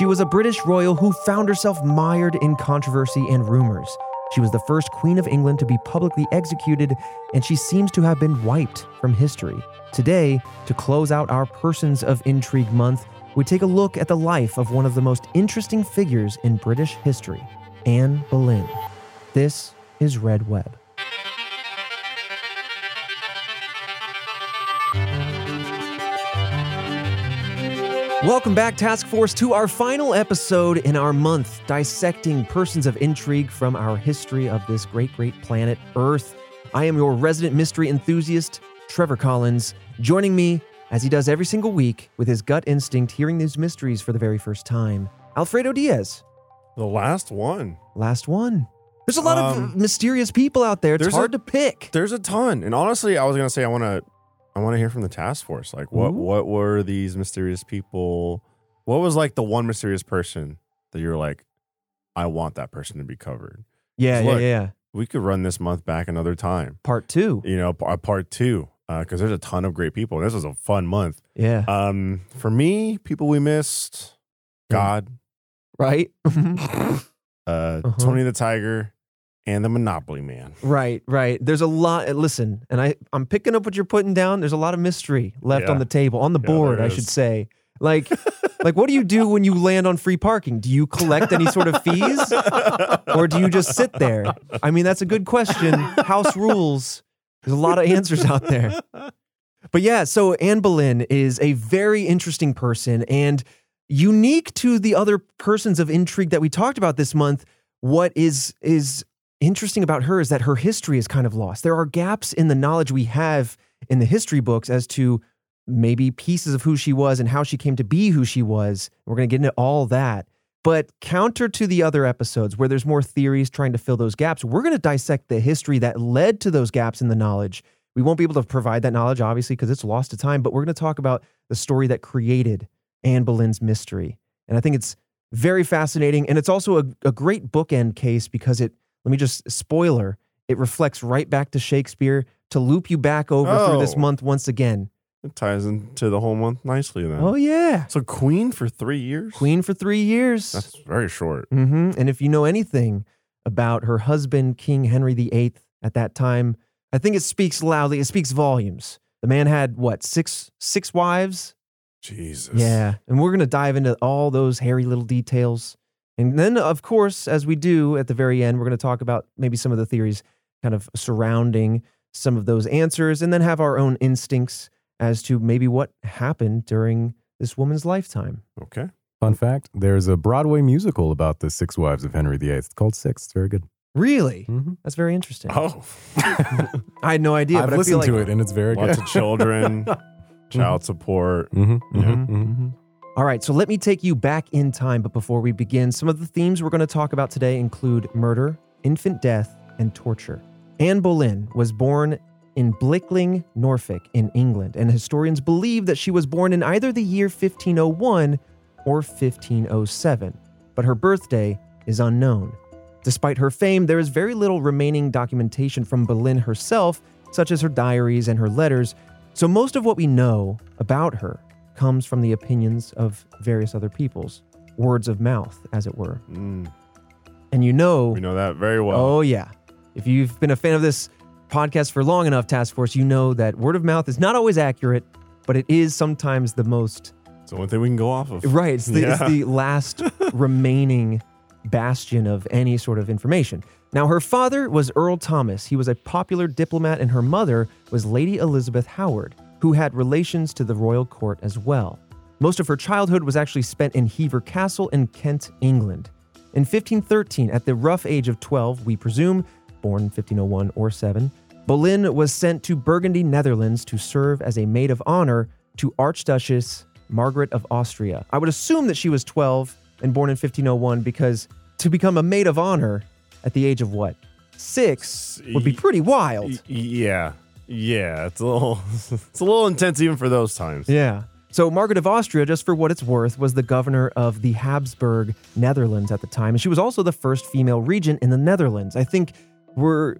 She was a British royal who found herself mired in controversy and rumors. She was the first Queen of England to be publicly executed, and she seems to have been wiped from history. Today, to close out our Persons of Intrigue month, we take a look at the life of one of the most interesting figures in British history, Anne Boleyn. This is Red Web. Welcome back, Task Force, to our final episode in our month dissecting persons of intrigue from our history of this great, great planet, Earth. I am your resident mystery enthusiast, Trevor Collins, joining me as he does every single week with his gut instinct, hearing these mysteries for the very first time. Alfredo Diaz, The last one. last one. There's a lot of Um, mysterious people out there. It's hard a- to pick. There's a ton. And honestly, I was gonna say I wanna I wanna hear from the task force. Like what Ooh. what were these mysterious people? What was like the one mysterious person that you're like, I want that person to be covered? Yeah, yeah, Look. yeah. We could run this month back another time. Part two. You know, uh, part two. because there's a ton of great people. This was a fun month. Yeah. Um, for me, people we missed, God, right? uh, Uh-huh. Tony the Tiger, and the Monopoly Man. Right, right. There's a lot. Listen, and I, I'm picking up what you're putting down. There's a lot of mystery left Yeah. on the table, on the Yeah, board, I is. should say. Like, like, what do you do when you land on free parking? Do you collect any sort of fees, or do you just sit there? I mean, that's a good question. House rules. There's a lot of answers out there. But yeah, so Anne Boleyn is a very interesting person and unique to the other persons of intrigue that we talked about this month. What is is interesting about her is that her history is kind of lost. There are gaps in the knowledge we have in the history books as to maybe pieces of who she was and how she came to be who she was. We're going to get into all that. But counter to the other episodes where there's more theories trying to fill those gaps, we're going to dissect the history that led to those gaps in the knowledge. We won't be able to provide that knowledge, obviously, because it's lost to time, but we're going to talk about the story that created Anne Boleyn's mystery. And I think it's very fascinating. And it's also a, a great bookend case because it, let me just spoiler, it reflects right back to Shakespeare to loop you back over through this Oh. month once again. It ties into the whole month nicely then. Oh, yeah. So Queen for three years? Queen for three years. That's very short. hmm And if you know anything about her husband, King Henry VIII, at that time, I think it speaks loudly. It speaks volumes. The man had what six six wives? Jesus. Yeah, and we're gonna dive into all those hairy little details, and then of course, as we do at the very end, we're gonna talk about maybe some of the theories kind of surrounding some of those answers, and then have our own instincts as to maybe what happened during this woman's lifetime. Okay. Fun fact: There's a Broadway musical about the Six Wives of Henry VIII. It's called Six. It's very good. Really, Mm-hmm. that's very interesting. Oh, I had no idea, I've but I feel listened like to it, and it's very lots good. of children, child support. Mm-hmm, Yeah. mm-hmm, All right, so let me take you back in time. But before we begin, some of the themes we're going to talk about today include murder, infant death, and torture. Anne Boleyn was born in Blickling, Norfolk, in England, and historians believe that she was born in either the year 1501 or 1507, but her birthday is unknown. Despite her fame, there is very little remaining documentation from Boleyn herself, such as her diaries and her letters, so most of what we know about her comes from the opinions of various other peoples, words of mouth, as it were. Mm, And you know, we know that very well. oh yeah, if you've been a fan of this podcast for long enough, Task Force, you know that word of mouth is not always accurate, but it is sometimes the most It's the only thing we can go off of. right. It's the, it's Yeah. the last remaining bastion of any sort of information. Now, her father was Earl Thomas. He was a popular diplomat, and her mother was Lady Elizabeth Howard, who had relations to the royal court as well. Most of her childhood was actually spent in Hever Castle in Kent, England. In 1513, at the rough age of 12, we presume, born 1501 or 7, Boleyn was sent to Burgundy, Netherlands to serve as a maid of honor to Archduchess Margaret of Austria. I would assume that she was 12 and born in 1501 because to become a maid of honor at the age of what? Six would be pretty wild. Yeah. Yeah. It's a little it's a little intense even for those times. Yeah. So Margaret of Austria, just for what it's worth, was the governor of the Habsburg Netherlands at the time, and she was also the first female regent in the Netherlands. I think we're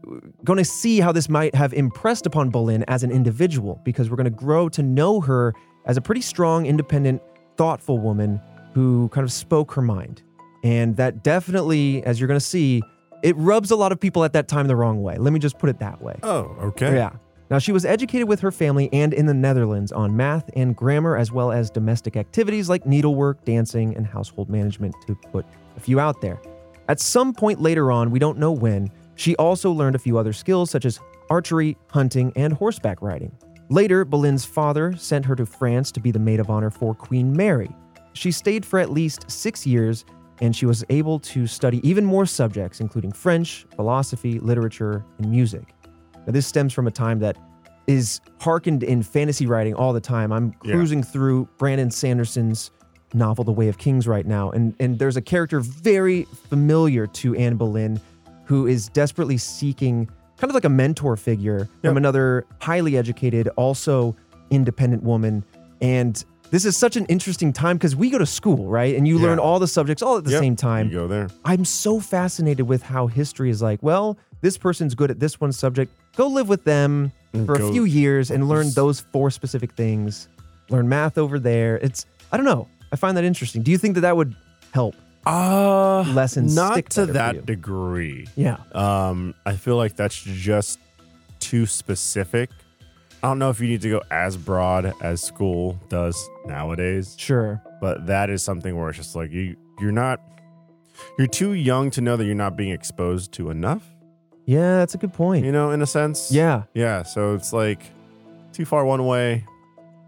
going to see how this might have impressed upon Boleyn as an individual, because we're going to grow to know her as a pretty strong, independent, thoughtful woman who kind of spoke her mind. And that definitely, as you're going to see, it rubs a lot of people at that time the wrong way. Let me just put it that way. Oh, okay. Yeah. Now, she was educated with her family and in the Netherlands on math and grammar, as well as domestic activities like needlework, dancing, and household management, to put a few out there. At some point later on, we don't know when, she also learned a few other skills such as archery, hunting, and horseback riding. Later, Boleyn's father sent her to France to be the maid of honor for Queen Mary. She stayed for at least six years, and she was able to study even more subjects, including French, philosophy, literature, and music. Now, this stems from a time that is harkened in fantasy writing all the time. I'm Yeah. cruising through Brandon Sanderson's novel, The Way of Kings, right now, and, and there's a character very familiar to Anne Boleyn who is desperately seeking kind of like a mentor figure from another highly educated, also independent woman. And this is such an interesting time because we go to school, right? And you Yeah. learn all the subjects all at the Yep. same You time. go there. I'm so fascinated with how history is like, well, this person's good at this one subject. Go live with them And for a few years and learn those four specific things. Learn math over there. It's, I don't know. I find that interesting. Do you think that that would help? Uh, Lessons not stick to better for you. that degree. Yeah. Um, I feel like that's just too specific. I don't know if you need to go as broad as school does nowadays, Sure. but that is something where it's just like you you're not you're too young to know that you're not being exposed to enough, Yeah, that's a good point. you know, in a sense. Yeah, Yeah, so it's like too far one way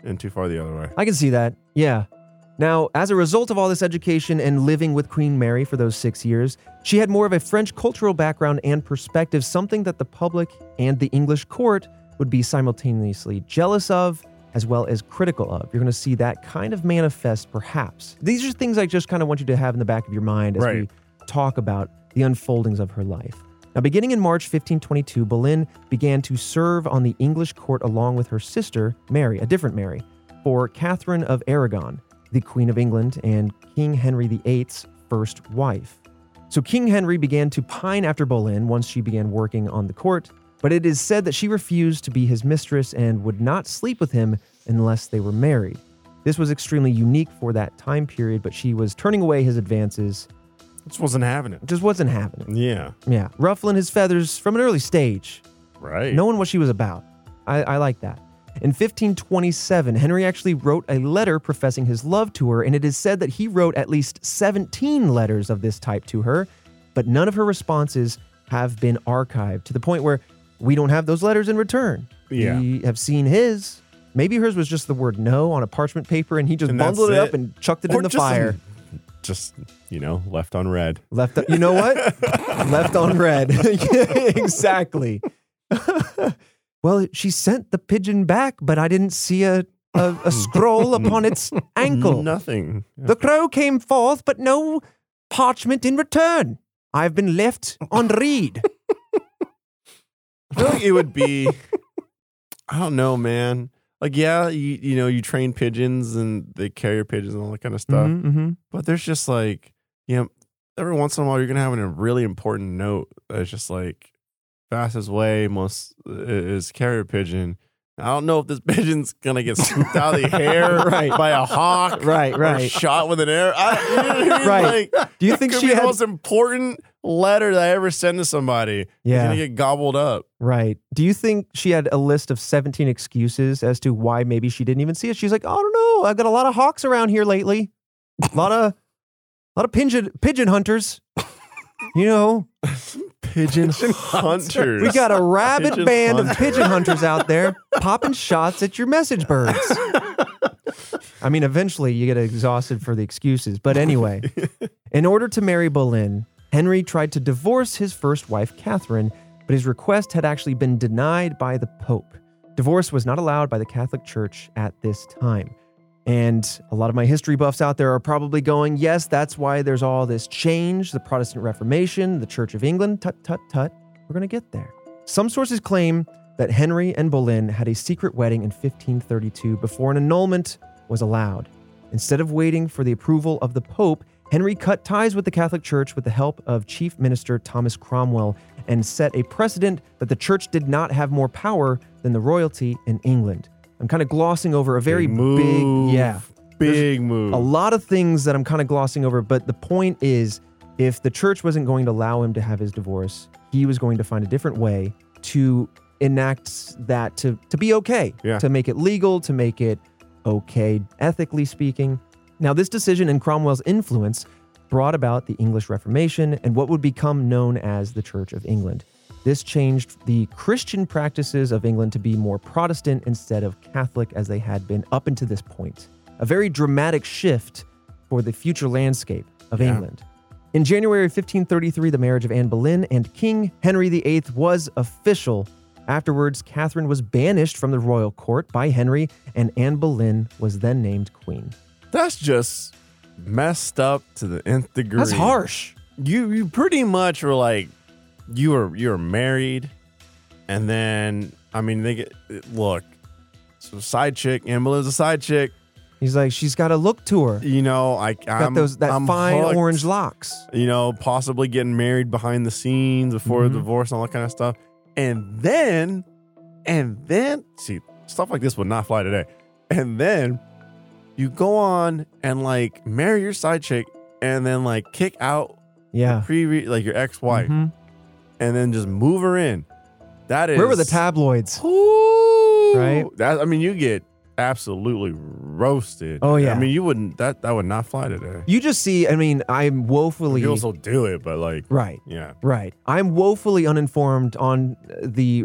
and too far the other way. I can see that. Yeah. Now, as a result of all this education and living with Queen Mary for those six years, she had more of a French cultural background and perspective, something that the public and the English court would be simultaneously jealous of as well as critical of. You're going to see that kind of manifest, perhaps. These are things I just kind of want you to have in the back of your mind as we talk about the unfoldings of her life. Now, beginning in March 1522, Boleyn began to serve on the English court along with her sister, Mary, a different Mary, for Catherine of Aragon, the Queen of England and King Henry VIII's first wife. So King Henry began to pine after Boleyn once she began working on the court, but it is said that she refused to be his mistress and would not sleep with him unless they were married. This was extremely unique for that time period, but she was turning away his advances. Just wasn't having it. It just wasn't happening. Yeah. Yeah, ruffling his feathers from an early stage, Right. knowing what she was about. I, I like that. In 1527, Henry actually wrote a letter professing his love to her, and it is said that he wrote at least 17 letters of this type to her, but none of her responses have been archived to the point where we don't have those letters in return. Yeah. We have seen his. Maybe hers was just the word no on a parchment paper, and he just And that's bundled it up it. and chucked it in the just fire. Just, you know, left on red. Left, you know what? Left on red. Exactly. well, she sent the pigeon back, but I didn't see a, a, a scroll upon its ankle. Nothing. The crow came forth, but no parchment in return. I've been left on read. I feel like it would be. I don't know, man. Like, yeah, you you know, you train pigeons and they carrier pigeons and all that kind of stuff. Mhm, mhm. But there's just like, you know, every once in a while you're gonna have a really important note that's just like fastest way most is carrier pigeon. I don't know if this pigeon's gonna get swooped out of the air Right. by a hawk, Right, right. shot with an arrow. I, you know I mean? Right. Like, Do you think she had- the most important letter that I ever send to somebody? Yeah. gonna get gobbled up. Right. Do you think she had a list of 17 excuses as to why maybe she didn't even see it? She's like, I don't know. I've got a lot of hawks around here lately. A lot of a lot of pigeon pigeon hunters. You know, Pigeon hunters. we got a rabid Pigeon band of pigeon hunters out there popping shots at your message birds. I mean, eventually you get exhausted for the excuses. But anyway, in order to marry Boleyn, Henry tried to divorce his first wife, Catherine, but his request had actually been denied by the Pope. Divorce was not allowed by the Catholic Church at this time. And a lot of my history buffs out there are probably going, yes, that's why there's all this change the Protestant Reformation, the Church of England. Tut, tut, tut. We're going to get there. Some sources claim that Henry and Boleyn had a secret wedding in 1532 before an annulment was allowed. Instead of waiting for the approval of the Pope, Henry cut ties with the Catholic Church with the help of Chief Minister Thomas Cromwell and set a precedent that the church did not have more power than the royalty in England. I'm kind of glossing over a very Big move. big, yeah, Big move. a lot of things that I'm kind of glossing over, but the point is if the church wasn't going to allow him to have his divorce, he was going to find a different way to enact that to, to be okay, Yeah. to make it legal, to make it okay, ethically speaking. Now, this decision and Cromwell's influence brought about the English Reformation and what would become known as the Church of England. This changed the Christian practices of England to be more Protestant instead of Catholic as they had been up until this point. A very dramatic shift for the future landscape of Yeah. England. In January 1533, the marriage of Anne Boleyn and King Henry VIII was official. Afterwards, Catherine was banished from the royal court by Henry, and Anne Boleyn was then named queen. That's just messed up to the nth degree. That's harsh. You you pretty much were like you were you were married, and then I mean they get look. So side chick, Emily's a side chick. He's like, she's got a look to her. You know, I Got I'm, those that I'm fine hooked. orange locks. You know, possibly getting married behind the scenes before Mhm. the divorce and all that kind of stuff. And then, and then, see, stuff like this would not fly today. And then you go on and like marry your side chick and then like kick out Yeah. pre like your ex wife Mhm. And then just move her in. That is. Where were the tabloids? Ooh, Right? That, I mean, you get absolutely roasted. Oh, yeah. I mean, you wouldn't, that, that would not fly today. You just see, I mean, I'm woefully. You also do it, but like, right. yeah. Right. I'm woefully uninformed on the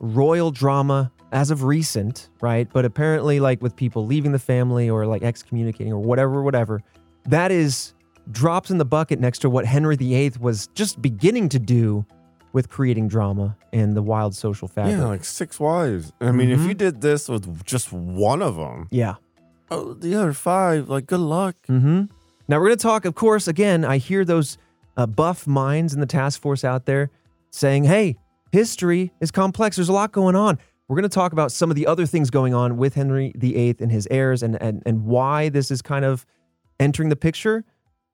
royal drama as of recent, right? But apparently, like with people leaving the family or like excommunicating or whatever, whatever, that is drops in the bucket next to what Henry VIII was just beginning to do with creating drama and the wild social fabric. Yeah, like six wives. I mean, if Mhm. you did this with just one of them, yeah. oh, the other five, like, good luck. Mm-hmm. Now we're going to talk, of course, again, I hear those uh, buff minds in the task force out there saying, hey, history is complex. There's a lot going on. We're going to talk about some of the other things going on with Henry VIII and his heirs and, and, and why this is kind of entering the picture,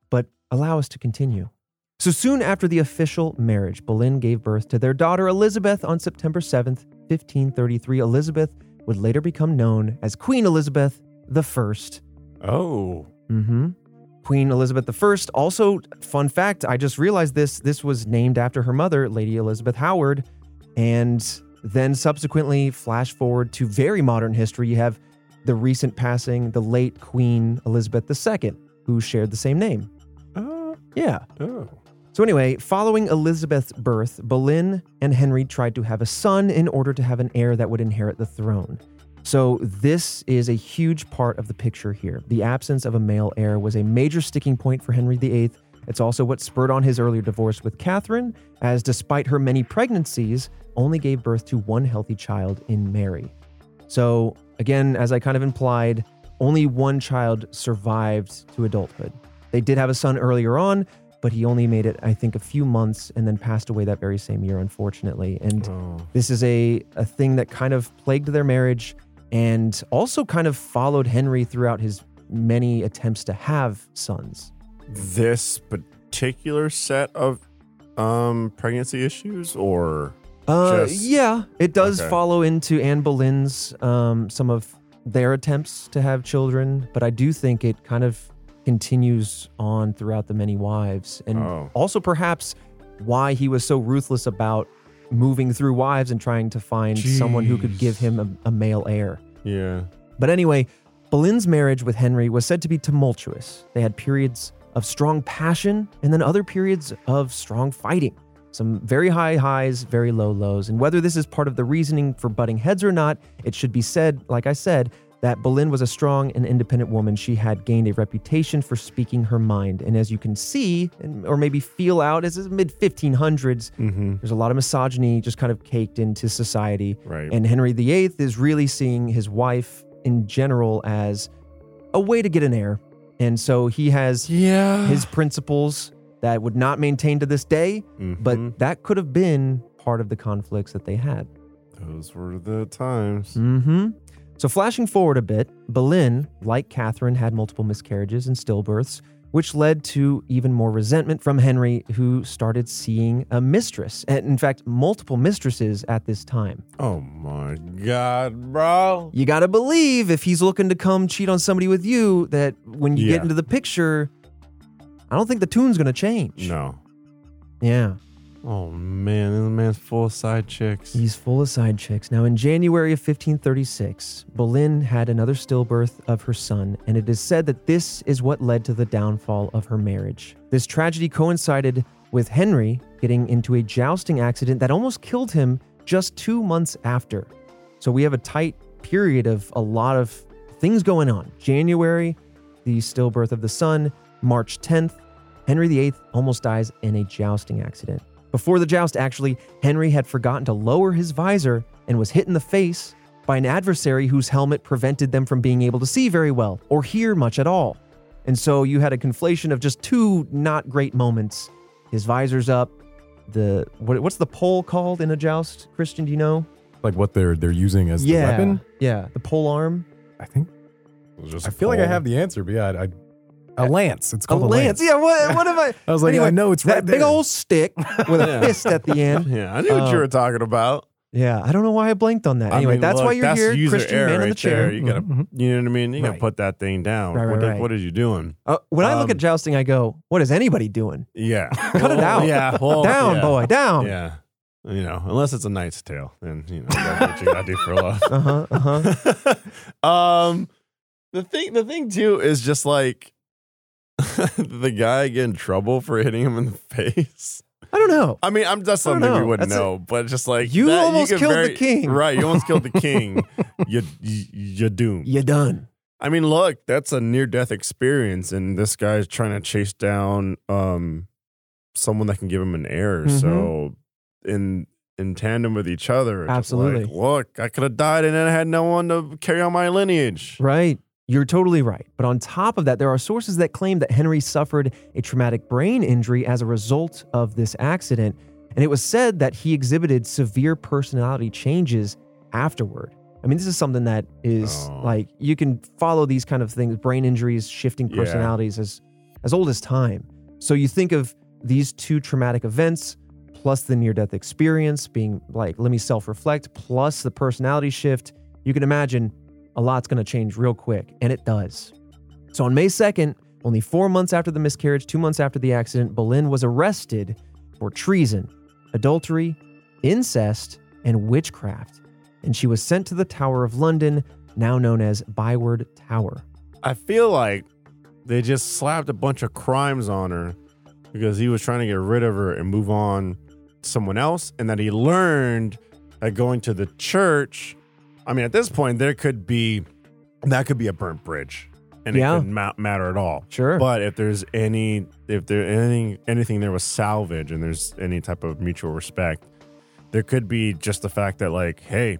but allow us to continue. So soon after the official marriage, Boleyn gave birth to their daughter Elizabeth on September 7th, 1533. Elizabeth would later become known as Queen Elizabeth First. Oh. Mm-hmm. Queen Elizabeth I. Also, fun fact, I just realized this. This was named after her mother, Lady Elizabeth Howard. And then subsequently, flash forward to very modern history, you have the recent passing, the late Queen Elizabeth II, who shared the same name. Oh. Yeah. Oh. So, anyway, following Elizabeth's birth, Boleyn and Henry tried to have a son in order to have an heir that would inherit the throne. So, this is a huge part of the picture here. The absence of a male heir was a major sticking point for Henry VIII. It's also what spurred on his earlier divorce with Catherine, as despite her many pregnancies, only gave birth to one healthy child in Mary. So, again, as I kind of implied, only one child survived to adulthood. They did have a son earlier on, but he only made it, I think, a few months and then passed away that very same year, unfortunately. And Oh. this is a, a thing that kind of plagued their marriage and also kind of followed Henry throughout his many attempts to have sons. This particular set of um pregnancy issues or Uh, Just- yeah, it does okay. follow into Anne Boleyn's um, some of their attempts to have children, but I do think it kind of continues on throughout the many wives, and Oh. also perhaps why he was so ruthless about moving through wives and trying to find someone who could give him a, a male heir. yeah. But anyway, Boleyn's marriage with Henry was said to be tumultuous. They had periods of strong passion and then other periods of strong fighting. Some very high highs, very low lows. And whether this is part of the reasoning for butting heads or not, it should be said, like I said, that Boleyn was a strong and independent woman. She had gained a reputation for speaking her mind. And as you can see, or maybe feel out, as mid 1500s, Mm-hmm. there's a lot of misogyny just kind of caked into society. Right. And Henry VIII is really seeing his wife in general as a way to get an heir. And so he has yeah. his principles that would not maintain to this day, but Mhm. that could have been part of the conflicts that they had. those were the times. hmm So, flashing forward a bit, Boleyn, like Catherine, had multiple miscarriages and stillbirths. which led to even more resentment from Henry, who started seeing a mistress, and in fact, multiple mistresses at this time. Oh my god, bro. You gotta believe if he's looking to come cheat on somebody with you, that when you Yeah. get into the picture, I don't think the tune's gonna change. No. Yeah. Oh man, this man's full of side chicks. He's full of side chicks. Now, in January of 1536, Boleyn had another stillbirth of her son, and it is said that this is what led to the downfall of her marriage. This tragedy coincided with Henry getting into a jousting accident that almost killed him just two months after. So we have a tight period of a lot of things going on. January, the stillbirth of the son. March 10th, Henry VIII almost dies in a jousting accident. Before the joust, actually, Henry had forgotten to lower his visor and was hit in the face by an adversary whose helmet prevented them from being able to see very well or hear much at all. And so you had a conflation of just two not great moments. His visor's up. The what, what's the pole called in a joust? Christian, do you know? Like what they're they're using as the weapon. Yeah, the pole arm. I think It was just I feel like I have the answer, but yeah, I, I a lance. It's A called a lance. Yeah, what, what am I? I was like, Anyway, I know it's that right big old stick with a fist at the end. Yeah, I knew what you Uh, were talking about. Yeah, I don't know why I blanked on that. I Anyway, mean, that's look, why you're that's here, user Christian error man in the right chair. there. You gotta, Mhm. you know what I mean. You gotta Right. put that thing down. Right, right, what, are- right. what are you doing? Uh, when I look at Um, jousting, I go, "What is anybody doing? Yeah, Cut it out. Yeah, well, down, yeah. boy, down." Yeah, you know, unless it's a Knight's Tale, then you know that's what you gotta do for love. Uh huh. Uh huh. um, the thing, the thing too is just like the guy get in trouble for hitting him in the face. I don't know. I mean, I'm that's don't something we wouldn't That's a- know, but just like You that, almost could killed the king. right? You almost killed the king. you, you you're doomed. You're done? I mean, look, that's a near death experience, and this guy's trying to chase down um someone that can give him an heir. Mhm. So in in tandem with each other, Absolutely. Like, look, I could have died, and then I had no one to carry on my lineage. Right. You're totally right. But on top of that, there are sources that claim that Henry suffered a traumatic brain injury as a result of this accident, and it was said that he exhibited severe personality changes afterward. I mean, this is something that is Oh. like you can follow these kind of things, brain injuries, shifting Yeah. personalities as as old as time. So you think of these two traumatic events plus the near death experience being like let me self-reflect plus the personality shift, you can imagine a lot's going to change real quick, and it does. So on May 2nd, only four months after the miscarriage, two months after the accident, Boleyn was arrested for treason, adultery, incest, and witchcraft. And she was sent to the Tower of London, now known as Byward Tower. I feel like they just slapped a bunch of crimes on her because he was trying to get rid of her and move on to someone else, and that he learned that going to the church. I mean, at this point, there could be that could be a burnt bridge, and Yeah. it couldn't ma- matter at all. Sure. But if there's any, if there anything, anything there was salvage, and there's any type of mutual respect, there could be just the fact that, like, hey,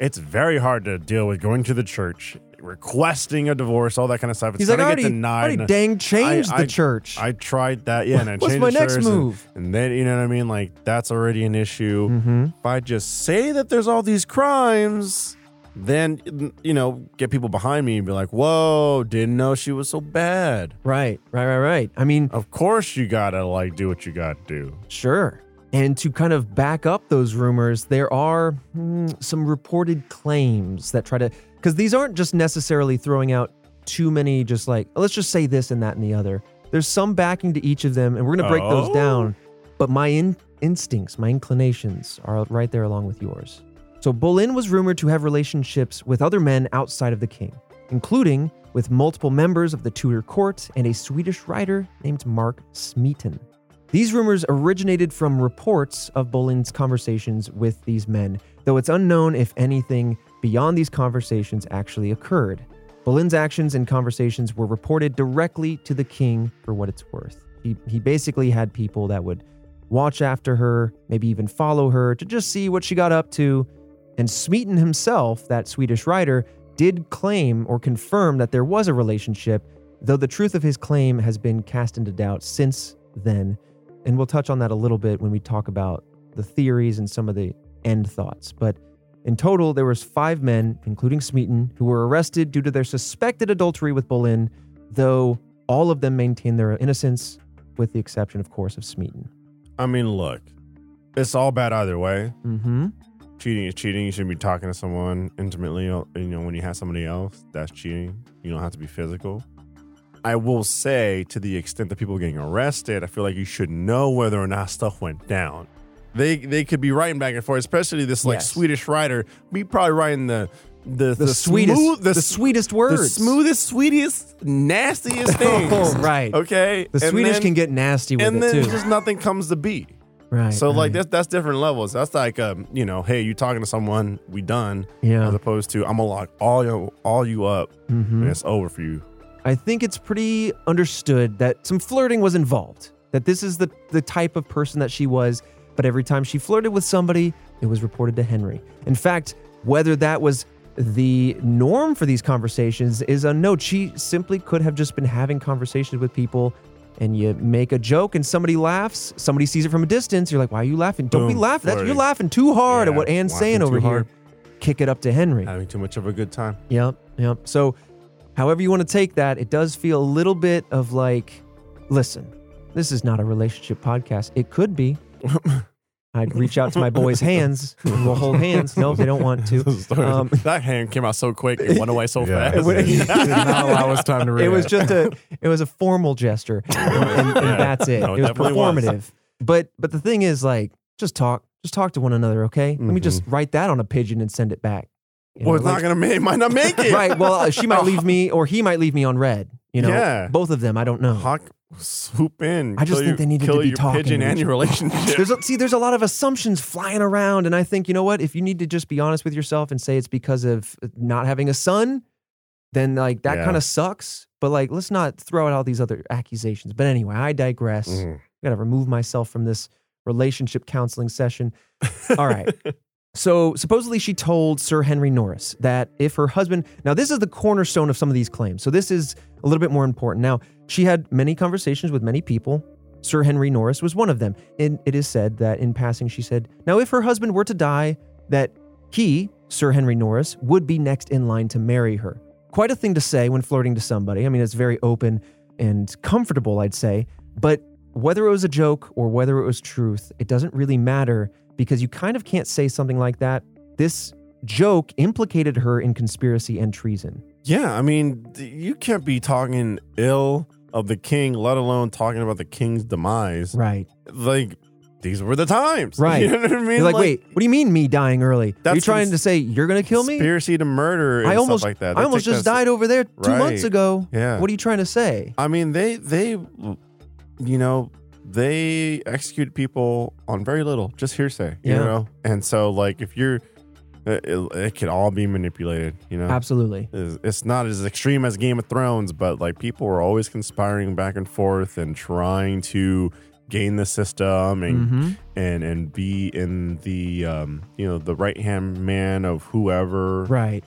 it's very hard to deal with going to the church, requesting a divorce, all that kind of stuff. It's He's like, I gonna already, get I denied. already dang changed I- the church. I tried that, yeah, and I What's changed my next and- move? And, then you know what I mean? Like that's already an issue. mm-hmm. If I just say that there's all these crimes, then you know, get people behind me and be like, "Whoa, didn't know she was so bad." Right, right, right, right. I mean, Of course, you gotta like do what you gotta do. Sure. And to kind of back up those rumors, there are hmm, some reported claims that try to, because these aren't just necessarily throwing out too many, just like, let's just say this and that and the other. There's some backing to each of them, and we're going to break those Oh. down. But my in- instincts, my inclinations are right there along with yours. So Boleyn was rumored to have relationships with other men outside of the king, including with multiple members of the Tudor court and a Swedish writer named Mark Smeaton. These rumors originated from reports of Boleyn's conversations with these men, though it's unknown if anything beyond these conversations actually occurred. Boleyn's actions and conversations were reported directly to the king for what it's worth. He, he basically had people that would watch after her, maybe even follow her to just see what she got up to. And Smeaton himself, that Swedish writer, did claim or confirm that there was a relationship, though the truth of his claim has been cast into doubt since then. And we'll touch on that a little bit when we talk about the theories and some of the end thoughts. But in total, there was five men, including Smeaton, who were arrested due to their suspected adultery with Boleyn, though all of them maintain their innocence, with the exception, of course, of Smeaton. I mean, look, it's all bad either way. Mm-hmm. Cheating is cheating. You shouldn't be talking to someone intimately. You know, when you have somebody else, that's cheating. You don't have to be physical. I will say, to the extent that people are getting arrested, I feel like you should know whether or not stuff went down. They they could be writing back and forth, especially this like Yes. Swedish writer. Be probably writing the the The, sweetest, smooth- the, the, s- sweetest the words. smoothest, sweetest, nastiest oh, things. Oh, right. Okay. The And Swedish then- can get nasty with and it then too. just nothing comes to be. Right. So like that's that's different levels. That's like um, you know, hey, you talking to someone, we done, Yeah. as opposed to I'm gonna lock all you all you up Mhm. and it's over for you. I think it's pretty understood that some flirting was involved. That this is the the type of person that she was. But every time she flirted with somebody, it was reported to Henry. In fact, whether that was the norm for these conversations is unknown. She simply could have just been having conversations with people. And you make a joke and somebody laughs, somebody sees it from a distance. You're like, why are you laughing? Don't be laughing. That's, you're laughing too hard at what Anne's saying over here. hard. Kick it up to Henry. Having too much of a good time. Yep, yep. So, however you want to take that, it does feel a little bit of like, listen, this is not a relationship podcast. It could be. I'd reach out to my boys' hands. and We'll hold hands. No, they don't want to. Um, that hand came out so quick, it went away so Yeah. fast. It Did not allow us time to It was just a, it was a formal gesture, and, and- and Yeah. that's it. No, it it was definitely was. performative. But, but the thing is, like, just talk, just talk to one another, okay? Let me just write that on a pigeon and send it back. You know, well, it's like- not gonna make might not make it. right. Well, uh, she might leave me, or he might leave me on red. You know, Yeah. both of them. I don't know. Hawk swoop in. I just think your- they needed to be your talking pigeon and your relationship. There's a, see, there's a lot of assumptions flying around, and I think you know what? If you need to just be honest with yourself and say it's because of not having a son, then like that Yeah. kind of sucks. But like, let's not throw out all these other accusations. But anyway, I digress. Mhm. I gotta remove myself from this relationship counseling session. All right. So supposedly she told Sir Henry Norris that if her husband, now this is the cornerstone of some of these claims. So this is a little bit more important. Now, she had many conversations with many people. Sir Henry Norris was one of them. And it is said that in passing, she said, now if her husband were to die, that he, Sir Henry Norris, would be next in line to marry her. Quite a thing to say when flirting to somebody. I mean, it's very open and comfortable, I'd say. But whether it was a joke or whether it was truth, it doesn't really matter because you kind of can't say something like that. This joke implicated her in conspiracy and treason. Yeah, I mean, you can't be talking ill of the king, let alone talking about the king's demise. Right. Like, these were the times. Right. You know what I mean? You're like, wait, what do you mean me dying early? Are you That's trying to say you're going to kill me? Conspiracy to murder and I almost, stuff like that. I almost just died over there two months ago. Yeah. What are you trying to say? I mean, they they, you know, they execute people on very little, just hearsay. You Yeah. know, and so like if you're, it, it, it can all be manipulated. You know, Absolutely. It's- it's not as extreme as Game of Thrones, but like people are always conspiring back and forth and trying to gain the system and hmm and and be in the um you know the right hand man of whoever. Right.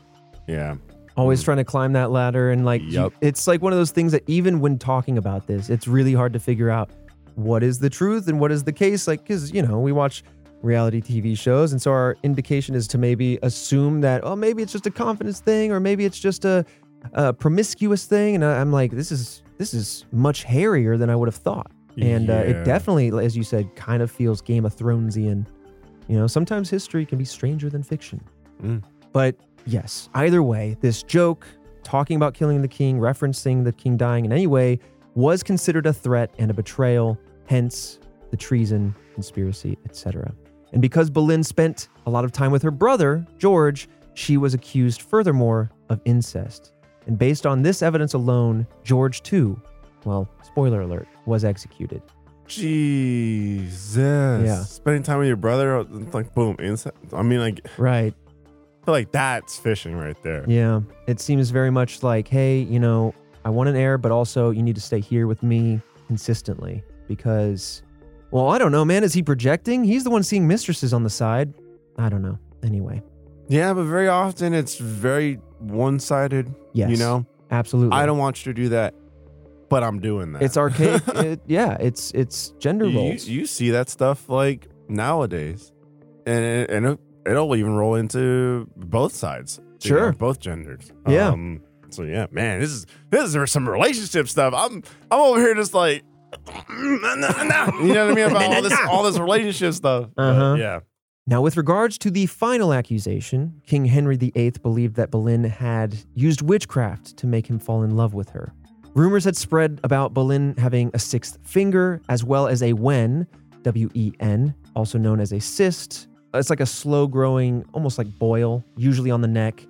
Yeah. Always Mm. trying to climb that ladder. And like, you- Yup. it's like one of those things that even when talking about this, it's really hard to figure out what is the truth and what is the case. Like, because, you know, we watch reality TV shows. And so our indication is to maybe assume that, oh, maybe it's just a confidence thing or maybe it's just a, a promiscuous thing. And I, I'm like, this is, this is much hairier than I would have thought. And uh, it definitely, as you said, kind of feels Game of Thronesian. You know, sometimes history can be stranger than fiction. Mm. But yes, either way, this joke, talking about killing the king, referencing the king dying in any way, was considered a threat and a betrayal, hence the treason, conspiracy, etc. And because Boleyn spent a lot of time with her brother, George, she was accused furthermore of incest. And based on this evidence alone, George too, well, spoiler alert, was executed. Jesus. Yeah. Spending time with your brother, it's like boom, inside. I mean, like, I Right. feel like that's fishing right there. Yeah. It seems very much like, hey, you know, I want an heir, but also you need to stay here with me consistently because, well, I don't know, man. Is he projecting? He's the one seeing mistresses on the side. I don't know. Anyway, Yeah, but very often it's very one sided. yes. You know, absolutely. I don't want you to do that, but I'm doing that. It's archaic. it, yeah. It's it's gender you, roles. you see that stuff like nowadays, and it, and it, it'll even roll into both sides. you Sure. know, both genders. Yeah. Um, So yeah, man, this is this is some relationship stuff. I'm I'm over here just like, you know what I mean about all this all this relationship stuff. Uh-huh. yeah, Now, with regards to the final accusation, King Henry VIII believed that Boleyn had used witchcraft to make him fall in love with her. Rumors had spread about Boleyn having a sixth finger, as well as a wen, W E N, also known as a cyst. It's like a slow growing, almost like boil, usually on the neck,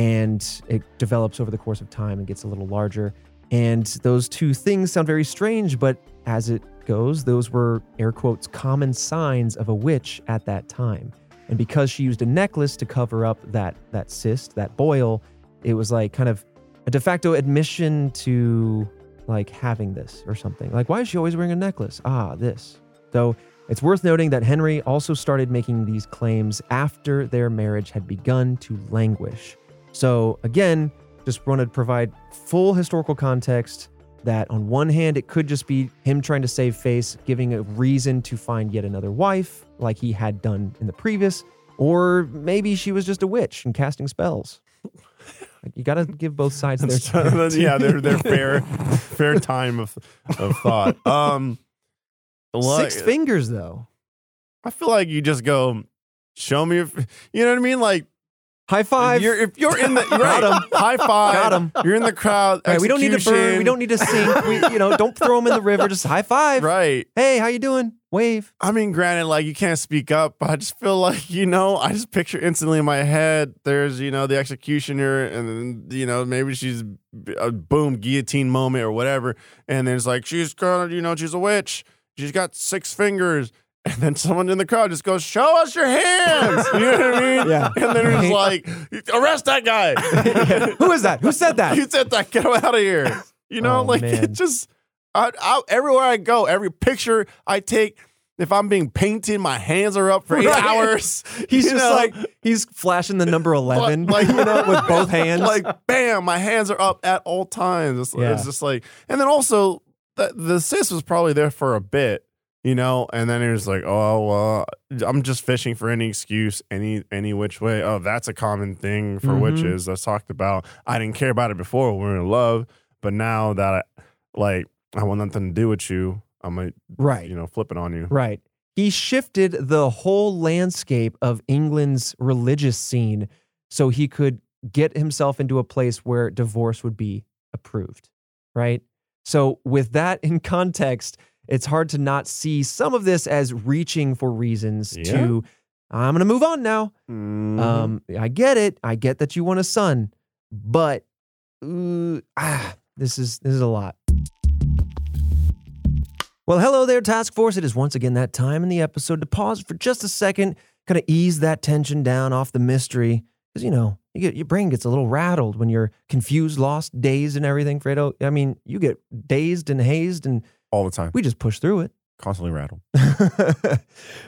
and it develops over the course of time and gets a little larger. And those two things sound very strange, but as it goes, those were air quotes common signs of a witch at that time. And because she used a necklace to cover up that that cyst, that boil, it was like kind of a de facto admission to like having this or something. Like why is she always wearing a necklace? Ah, this. Though it's worth noting that Henry also started making these claims after their marriage had begun to languish. So again, just want to provide full historical context that on one hand it could just be him trying to save face giving a reason to find yet another wife like he had done in the previous or maybe she was just a witch and casting spells like you got to give both sides their time. yeah, they're they're fair fair time of of thought. Um, like- six fingers though I feel like you just go, show me if you know what I mean. Like high five If you're, if you're in the Got right, 'em. high five, Got 'em. You're in the crowd. Right, we don't need to burn we don't need to sink we, you know don't throw them in the river just high five Right. hey how you doing wave I mean, granted, like you can't speak up, but I just feel like you know, I just picture instantly in my head. There's you know the executioner, and then you know maybe she's a boom guillotine moment or whatever, and there's like she's gonna you know she's a witch. She's got six fingers. And then someone in the crowd just goes, "Show us your hands." You know what I mean? Yeah. And then it's like, "Arrest that guy." who is that who said that You said that. Get him out of here. You know, Oh, like man. it just. I, I, everywhere I go, every picture I take, if I'm being painted, my hands are up for eight Right. hours. He's just know? like he's flashing the number eleven, like you know, with both hands. like bam, my hands are up at all times. It's, Yeah. it's just like, and then also the the sis was probably there for a bit, you know, and then it was like, oh well, I'm just fishing for any excuse, any any which way. Oh, that's a common thing for Mhm. witches. That's talked about. I didn't care about it before. We were in love, but now that I, like I want nothing to do with you, I'm like, right, you know, flipping on you. right. He shifted the whole landscape of England's religious scene so he could get himself into a place where divorce would be approved. Right. So with that in context, it's hard to not see some of this as reaching for reasons Yeah. to. I'm going to move on now. Mhm. Um, I get it. I get that you want a son, but uh, ah, this is this is a lot. Well, hello there, task force. It is once again that time in the episode to pause for just a second, kind of ease that tension down off the mystery, because you know you get your brain gets a little rattled when you're confused, lost, dazed, and everything. Fredo, I mean, you get dazed and hazed, and all the time, we just push through it. constantly rattled.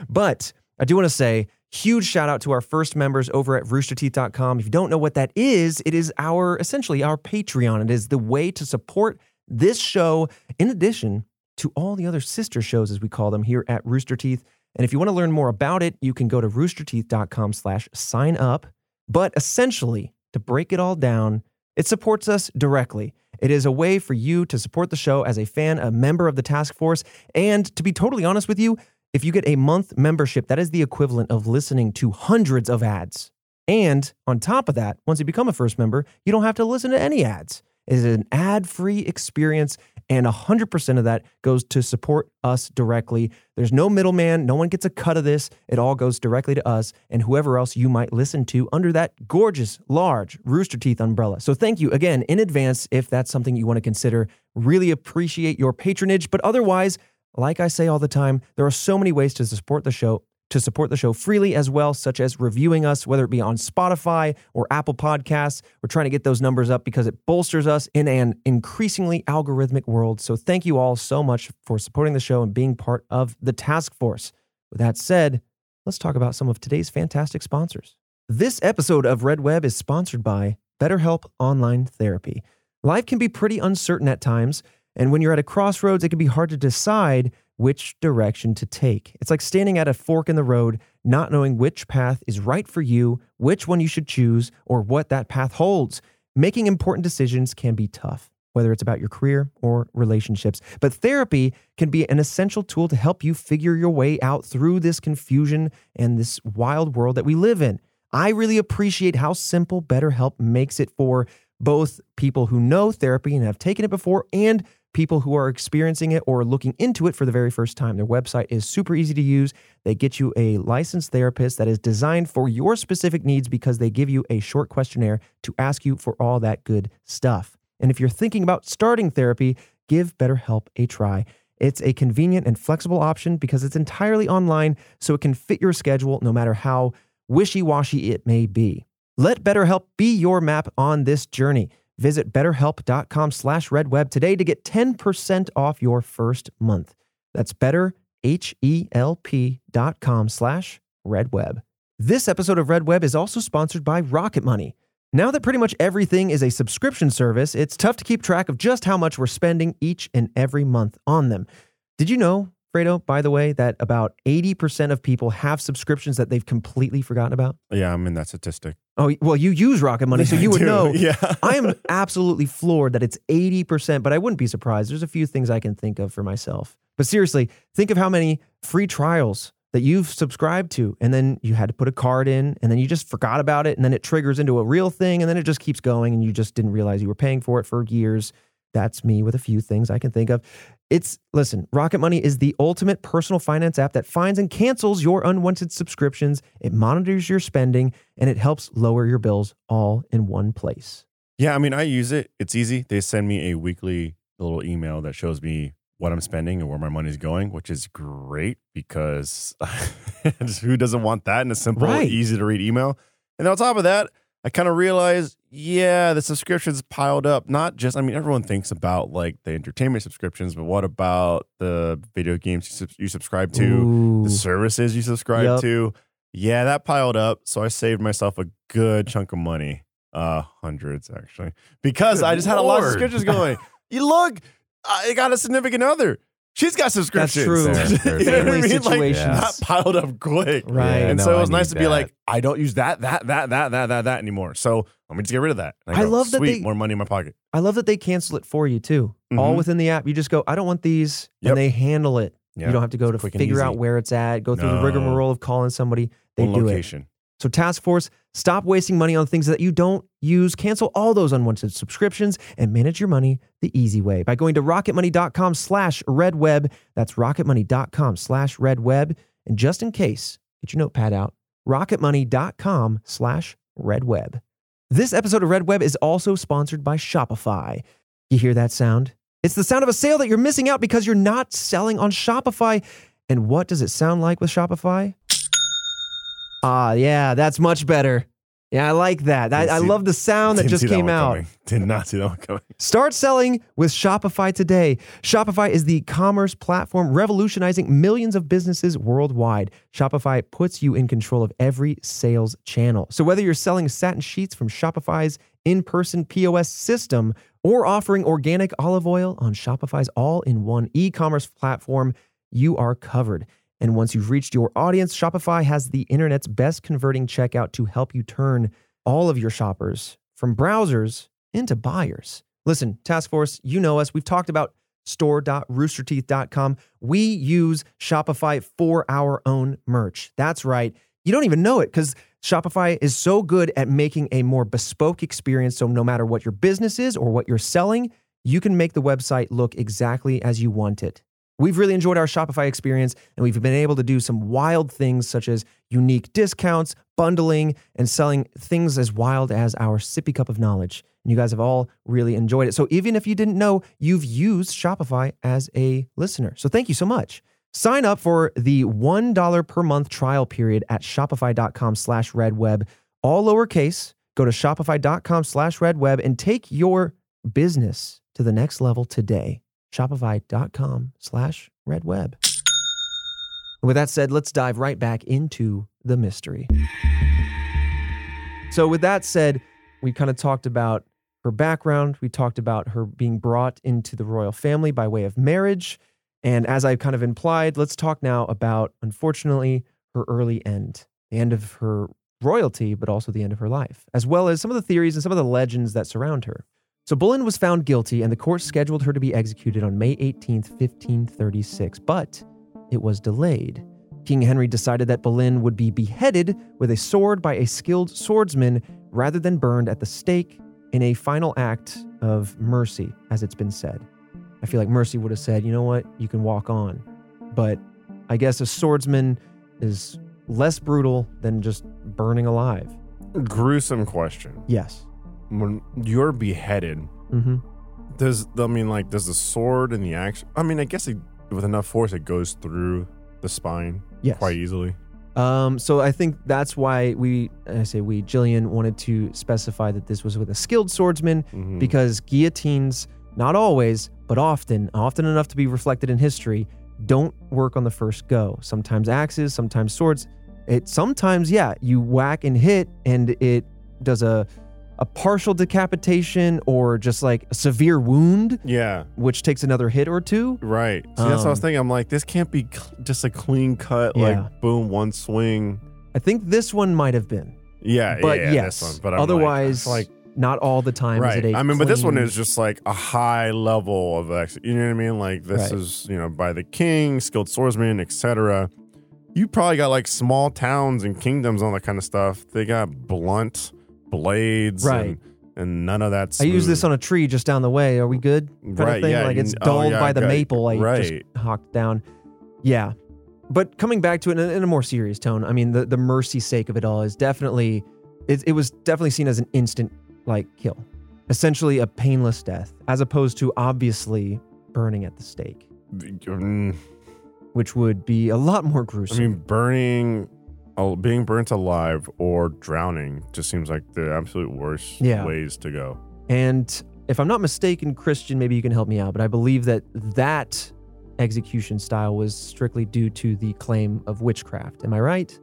but I do want to say huge shout out to our first members over at roosterteeth.com. If you don't know what that is, it is our essentially our Patreon. It is the way to support this show in addition to all the other sister shows as we call them here at Rooster Teeth. And if you want to learn more about it, you can go to roosterteeth.com slash sign up. But essentially, to break it all down, it supports us directly. It is a way for you to support the show as a fan, a member of the task force. And to be totally honest with you, if you get a month membership, that is the equivalent of listening to hundreds of ads. And on top of that, once you become a first member, you don't have to listen to any ads. It is an ad free experience, and 100% of that goes to support us directly. There's no middleman, no one gets a cut of this. It all goes directly to us and whoever else you might listen to under that gorgeous, large Rooster Teeth umbrella. So thank you again in advance if that's something you want to consider. Really appreciate your patronage, but otherwise, like I say all the time, there are so many ways to support the show to support the show freely as well, such as reviewing us, whether it be on Spotify or Apple Podcasts. We're trying to get those numbers up because it bolsters us in an increasingly algorithmic world. So thank you all so much for supporting the show and being part of the task force. With that said, let's talk about some of today's fantastic sponsors. This episode of Red Web is sponsored by BetterHelp Online Therapy. Life can be pretty uncertain at times, and when you're at a crossroads, it can be hard to decide which direction to take. It's like standing at a fork in the road, not knowing which path is right for you, which one you should choose, or what that path holds. Making important decisions can be tough, whether it's about your career or relationships. But therapy can be an essential tool to help you figure your way out through this confusion and this wild world that we live in. I really appreciate how simple BetterHelp makes it for both people who know therapy and have taken it before and people who are experiencing it or looking into it for the very first time. Their website is super easy to use. They get you a licensed therapist that is designed for your specific needs because they give you a short questionnaire to ask you for all that good stuff. And if you're thinking about starting therapy, give BetterHelp a try. It's a convenient and flexible option because it's entirely online, so it can fit your schedule no matter how wishy washy it may be. Let BetterHelp be your map on this journey. Visit betterhelp.com slash redweb today to get 10% off your first month. That's betterhelp.com slash redweb. This episode of Red Web is also sponsored by Rocket Money. Now that pretty much everything is a subscription service, it's tough to keep track of just how much we're spending each and every month on them. Did you know, Fredo, by the way, that about 80% of people have subscriptions that they've completely forgotten about? Yeah, I'm in that statistic. Oh, well, you use Rocket Money, so you would know. Yeah. I am absolutely floored that it's 80%, but I wouldn't be surprised. There's a few things I can think of for myself. But seriously, think of how many free trials that you've subscribed to, and then you had to put a card in, and then you just forgot about it, and then it triggers into a real thing, and then it just keeps going, and you just didn't realize you were paying for it for years. That's me with a few things I can think of. It's, listen, Rocket Money is the ultimate personal finance app that finds and cancels your unwanted subscriptions. It monitors your spending and it helps lower your bills all in one place. Yeah, I mean, I use it. It's easy. They send me a weekly little email that shows me what I'm spending and where my money's going, which is great because who doesn't want that in a simple, Right. easy to read email? And on top of that, I kind of realized, yeah, the subscriptions piled up. Not just, I mean, everyone thinks about like the entertainment subscriptions, but what about the video games you, sub- you subscribe to, Ooh. the services you subscribe Yep. to? Yeah, that piled up. So I saved myself a good chunk of money. Uh, hundreds actually, because Good I just had a lot of subscriptions going. you look, I got a significant other. She's got subscriptions. That's true. Fair, fair, you know what I mean? Like, situations. that piled up quick. Right. Yeah, and no, so it I was nice need to be like, I don't use that, that, that, that, that, that, that anymore. So let me just get rid of that. And I go, love that Sweet, they- more money in my pocket. I love that they cancel it for you too. All Mhm. within the app. You just go, I don't want these, Yep. and they handle it. Yeah. You don't have to go to figure out where it's at, go through the No. rigmarole of calling somebody. They One do it. So, Task Force, stop wasting money on things that you don't use. Cancel all those unwanted subscriptions and manage your money the easy way by going to rocketmoney.com slash redweb. That's rocketmoney.com slash redweb. And just in case, get your notepad out, rocketmoney.com slash redweb. This episode of Red Web is also sponsored by Shopify. You hear that sound? It's the sound of a sale that you're missing out because you're not selling on Shopify. And what does it sound like with Shopify? Ah, yeah, that's much better. Yeah, I like that. I, I see- love the sound that just came out. coming. Did not see that one coming. Start selling with Shopify today. Shopify is the commerce platform revolutionizing millions of businesses worldwide. Shopify puts you in control of every sales channel. So whether you're selling satin sheets from Shopify's in-person POS system or offering organic olive oil on Shopify's all-in-one e-commerce platform, you are covered. And once you've reached your audience, Shopify has the internet's best converting checkout to help you turn all of your shoppers from browsers into buyers. Listen, Task Force, you know us. We've talked about store.roosterteeth.com. We use Shopify for our own merch. That's right. You don't even know it because Shopify is so good at making a more bespoke experience. So, no matter what your business is or what you're selling, you can make the website look exactly as you want it. We've really enjoyed our Shopify experience, and we've been able to do some wild things such as unique discounts, bundling, and selling things as wild as our sippy cup of knowledge. And you guys have all really enjoyed it. So even if you didn't know, you've used Shopify as a listener. So thank you so much. Sign up for the $1 per month trial period at shopify.com slash redweb, all lowercase. Go to shopify.com slash redweb and take your business to the next level today. Shopify.com slash redweb. And with that said, let's dive right back into the mystery. So, with that said, we kind of talked about her background. We talked about her being brought into the royal family by way of marriage. And as I kind of implied, let's talk now about, unfortunately, her early end, the end of her royalty, but also the end of her life, as well as some of the theories and some of the legends that surround her. So Boleyn was found guilty, and the court scheduled her to be executed on May 18, 1536, but it was delayed. King Henry decided that Boleyn would be beheaded with a sword by a skilled swordsman rather than burned at the stake in a final act of mercy, as it's been said. I feel like mercy would have said, you know what, you can walk on. But I guess a swordsman is less brutal than just burning alive. Gruesome question. Yes. When you're beheaded, Mm-hmm. does I mean like does the sword and the axe? I mean, I guess it, with enough force, it goes through the spine Yes. quite easily. Um, so I think that's why we, I say we, Jillian wanted to specify that this was with a skilled swordsman Mhm. because guillotines, not always, but often, often enough to be reflected in history, don't work on the first go. Sometimes axes, sometimes swords. It sometimes, yeah, you whack and hit, and it does a a partial decapitation or just like a severe wound, yeah, which takes another hit or two. right. See, that's what I was Um, thinking. I'm like, this can't be cl- just a clean cut, Yeah. like boom, one swing. I think this one might have been, Yeah, but yeah, yes. this one. But I'm like- otherwise, like, not all the time. Is right. it a I mean, but this one clean- is just like a high level of ex. You know what I mean? Like this Right. is you know by the king, skilled swordsman, etc. You probably got like small towns and kingdoms, all that kind of stuff. They got blunt blades, Right. And, and none of that. Stuff. I use this on a tree just down the way. Are we good? Kind Right, of thing. yeah, like you- it's oh, dulled yeah, by the got- maple. I right. just hawked down. Yeah. But coming back to it in a, in a more serious tone, I mean, the, the mercy sake of it all is definitely, it, it was definitely seen as an instant like kill, essentially a painless death, as opposed to obviously burning at the stake, Mm, which would be a lot more gruesome. I gruesome. mean, burning, Oh, being burnt alive or drowning just seems like the absolute worst Yeah. ways to go. And if I'm not mistaken, Christian, maybe you can help me out, but I believe that that execution style was strictly due to the claim of witchcraft. Am I right?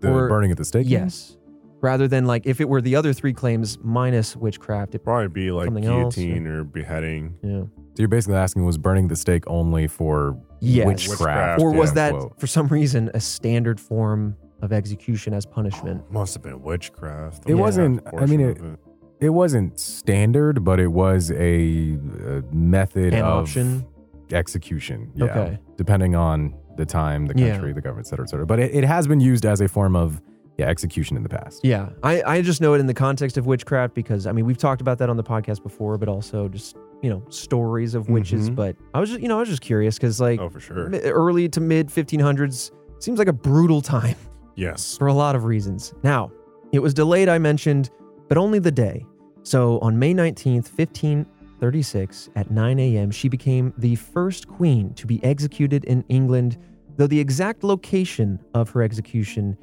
The Or- burning at the stake? Yes. Rather than like if it were the other three claims minus witchcraft, it, Probably be like Something else, or- guillotine or beheading. yeah. So you're basically asking was burning the stake only for Yes. witchcraft? Or was Yeah, that quote. for some reason a standard form of execution as punishment? Must have been witchcraft. It The wasn't- I mean, portion of It wasn't standard, but it was a, a method An of option? execution. Yeah, Okay. Depending on the time, the Yeah. country, the government, et cetera, et cetera. But it, it has been used as a form of yeah execution in the past. Yeah. I, I just know it in the context of witchcraft because I mean we've talked about that on the podcast before, but also just, you know, stories of witches. Mhm. But I was just you know, I was just curious because like Oh, for sure. mi- early to mid 1500s seems like a brutal time. Yes. for a lot of reasons. Now, it was delayed, I mentioned, but only the day. So on May 19th, 1536, at 9 a.m., she became the first queen to be executed in England, though the exact location of her execution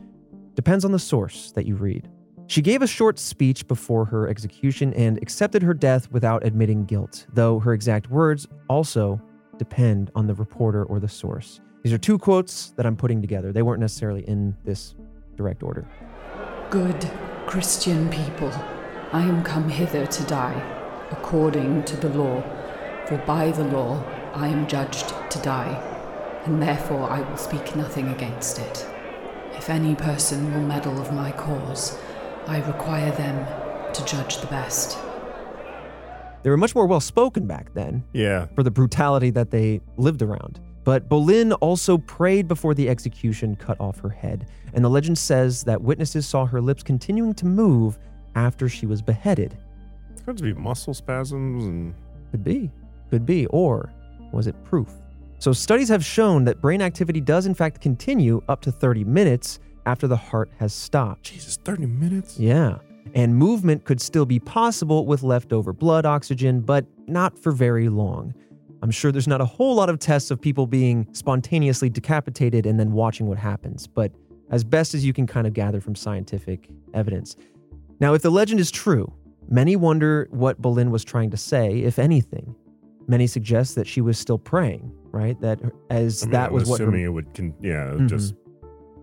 depends on the source that you read. She gave a short speech before her execution and accepted her death without admitting guilt, though her exact words also depend on the reporter or the source. These are two quotes that I'm putting together. They weren't necessarily in this direct order. Good Christian people, I am come hither to die, according to the law. For by the law I am judged to die, and therefore I will speak nothing against it. If any person will meddle of my cause, I require them to judge the best. They were much more well spoken back then Yeah. for the brutality that they lived around. But Boleyn also prayed before the execution cut off her head, and the legend says that witnesses saw her lips continuing to move after she was beheaded. It's going to be muscle spasms and Could be, could be, or was it proof? So, studies have shown that brain activity does in fact continue up to 30 minutes after the heart has stopped. Jesus, 30 minutes? Yeah. And movement could still be possible with leftover blood oxygen, but not for very long. I'm sure there's not a whole lot of tests of people being spontaneously decapitated and then watching what happens, but as best as you can kind of gather from scientific evidence. Now, if the legend is true, many wonder what Boleyn was trying to say, if anything. Many suggest that she was still praying, right? That as I mean, that was what assuming it would, con- yeah, Mhm. just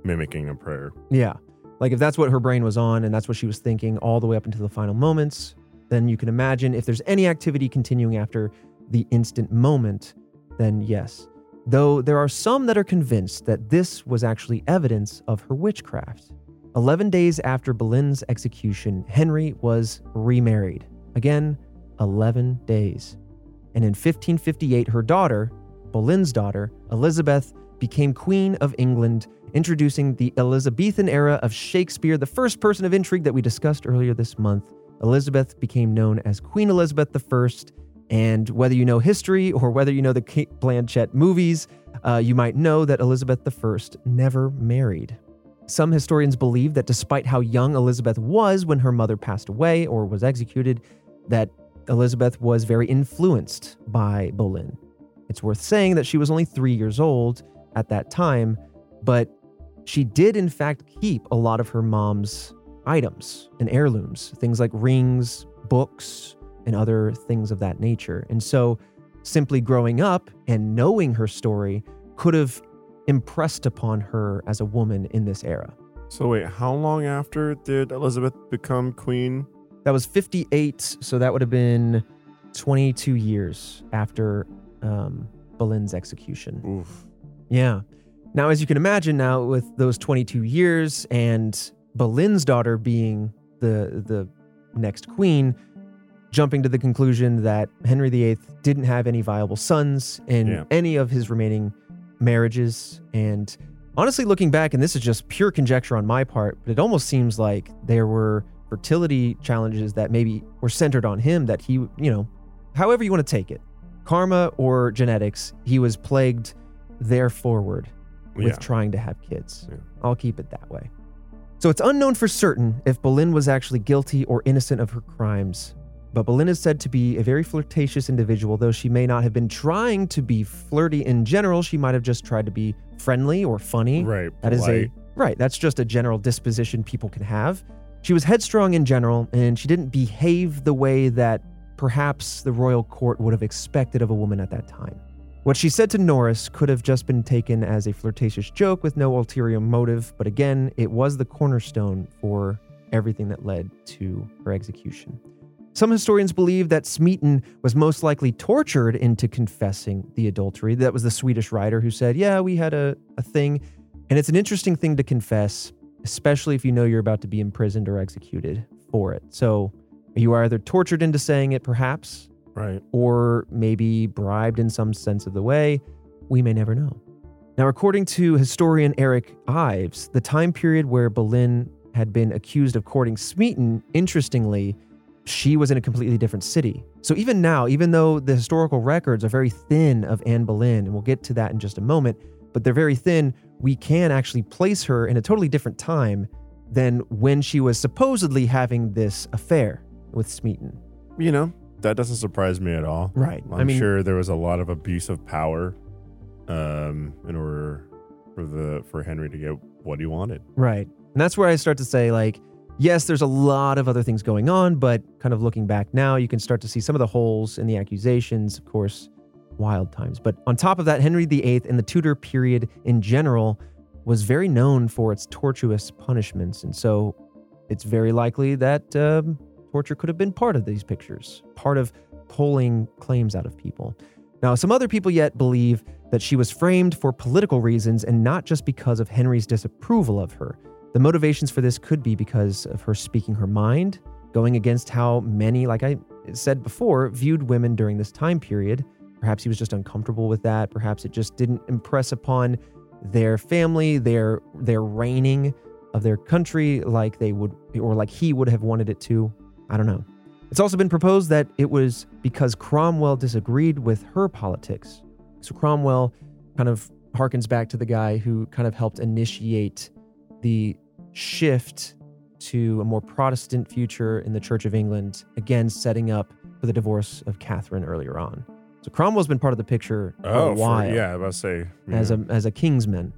mimicking a prayer. Yeah. Like if that's what her brain was on and that's what she was thinking all the way up until the final moments, then you can imagine if there's any activity continuing after the instant moment, then yes. Though there are some that are convinced that this was actually evidence of her witchcraft. 11 days after Boleyn's execution, Henry was remarried. Again, 11 days. And in 1558, her daughter, Boleyn's daughter, Elizabeth, became Queen of England, introducing the Elizabethan era of Shakespeare, the first person of intrigue that we discussed earlier this month. Elizabeth became known as Queen Elizabeth I. And whether you know history or whether you know the Cate Blanchett movies, uh, you might know that Elizabeth I never married. Some historians believe that despite how young Elizabeth was when her mother passed away or was executed, that Elizabeth was very influenced by Boleyn. It's worth saying that she was only three years old at that time, but she did in fact keep a lot of her mom's items and heirlooms, things like rings, books, and other things of that nature. And so simply growing up and knowing her story could have impressed upon her as a woman in this era. So wait, how long after did Elizabeth become queen? That was 58, so that would have been 22 years after um, Boleyn's execution. Oof. Yeah. Now, as you can imagine, now with those 22 years and Boleyn's daughter being the the next queen, jumping to the conclusion that Henry VIII didn't have any viable sons in Yeah. any of his remaining marriages. And honestly, looking back, and this is just pure conjecture on my part, but it almost seems like there were fertility challenges that maybe were centered on him that he, you know, however you want to take it, karma or genetics, he was plagued there forward with Yeah. trying to have kids. Yeah. I'll keep it that way. So it's unknown for certain if Boleyn was actually guilty or innocent of her crimes. But Boleyn is said to be a very flirtatious individual, though she may not have been trying to be flirty in general. She might have just tried to be friendly or funny. Right. That is polite. a right. That's just a general disposition people can have. She was headstrong in general, and she didn't behave the way that perhaps the royal court would have expected of a woman at that time. What she said to Norris could have just been taken as a flirtatious joke with no ulterior motive, but again, it was the cornerstone for everything that led to her execution. Some historians believe that Smeaton was most likely tortured into confessing the adultery. That was the Swedish writer who said, Yeah, we had a, a thing. And it's an interesting thing to confess, especially if you know you're about to be imprisoned or executed for it. So you are either tortured into saying it, perhaps, right. or maybe bribed in some sense of the way. We may never know. Now, according to historian Eric Ives, the time period where Boleyn had been accused of courting Smeaton, interestingly, she was in a completely different city. So even now, even though the historical records are very thin of Anne Boleyn, and we'll get to that in just a moment, but they're very thin, we can actually place her in a totally different time than when she was supposedly having this affair with Smeaton. You know, that doesn't surprise me at all. Right. I'm I mean, sure there was a lot of abuse of power um, in order for the for Henry to get what he wanted. Right. And that's where I start to say, like, yes, there's a lot of other things going on, but kind of looking back now, you can start to see some of the holes in the accusations, of course, wild times. But on top of that, Henry VIII and the Tudor period in general was very known for its tortuous punishments. And so it's very likely that um, torture could have been part of these pictures, part of pulling claims out of people. Now, some other people yet believe that she was framed for political reasons and not just because of Henry's disapproval of her. The motivations for this could be because of her speaking her mind, going against how many, like I said before, viewed women during this time period. Perhaps he was just uncomfortable with that. Perhaps it just didn't impress upon their family, their their reigning of their country like they would or like he would have wanted it to. I don't know. It's also been proposed that it was because Cromwell disagreed with her politics. So Cromwell kind of harkens back to the guy who kind of helped initiate the shift to a more Protestant future in the Church of England, again setting up for the divorce of Catherine earlier on. So Cromwell's been part of the picture for a Oh, while for, yeah, I was to say as a as a kingsman.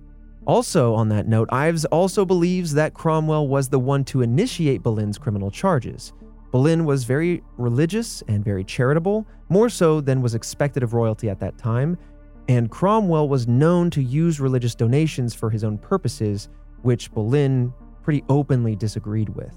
Also, on that note, Ives also believes that Cromwell was the one to initiate Boleyn's criminal charges. Boleyn was very religious and very charitable, more so than was expected of royalty at that time, and Cromwell was known to use religious donations for his own purposes, which Boleyn pretty openly disagreed with.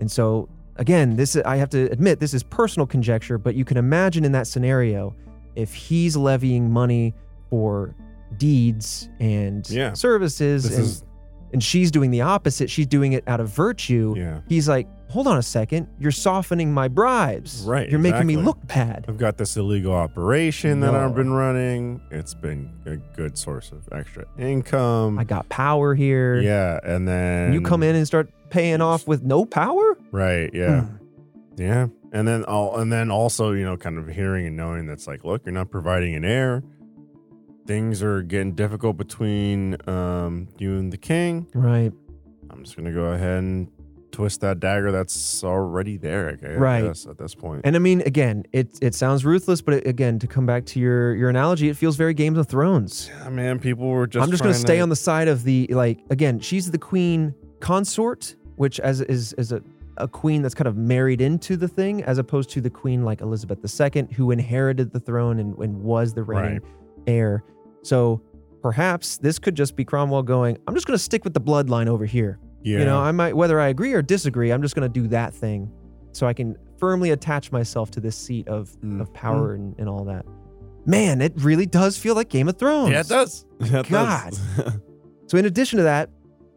And so, again, this I have to admit this is personal conjecture, but you can imagine in that scenario if he's levying money for deeds and Yeah. services This and is and she's doing the opposite. She's doing it out of virtue. Yeah. He's like, hold on a second, you're softening my bribes. Right, You're making me look bad. I've got this illegal operation that I've been running. It's been a good source of extra income. I got power here. yeah, and then You come in and start paying off with no power? Right. Yeah. Hmm. Yeah. And then all and then also, you know, kind of hearing and knowing that's like, look, you're not providing an heir. Things are getting difficult between um you and the king. Right. I'm just gonna go ahead and twist that dagger that's already there, I guess, Right. at this point. And I mean, again, it it sounds ruthless, but it, again, to come back to your your analogy, it feels very Games of Thrones. yeah, man, people were just I'm just going to trying stay on the side of the like. Again, she's the queen consort, which as is is a a queen that's kind of married into the thing, as opposed to the queen like Elizabeth II, who inherited the throne and, and was the reigning Right. Heir. So perhaps this could just be Cromwell going. I'm just going to stick with the bloodline over here. Yeah. You know, I might whether I agree or disagree, I'm just going to do that thing, so I can firmly attach myself to this seat of Mm. of power and, and all that. Man, it really does feel like Game of Thrones. yeah, it does. It God. does. So, in addition to that,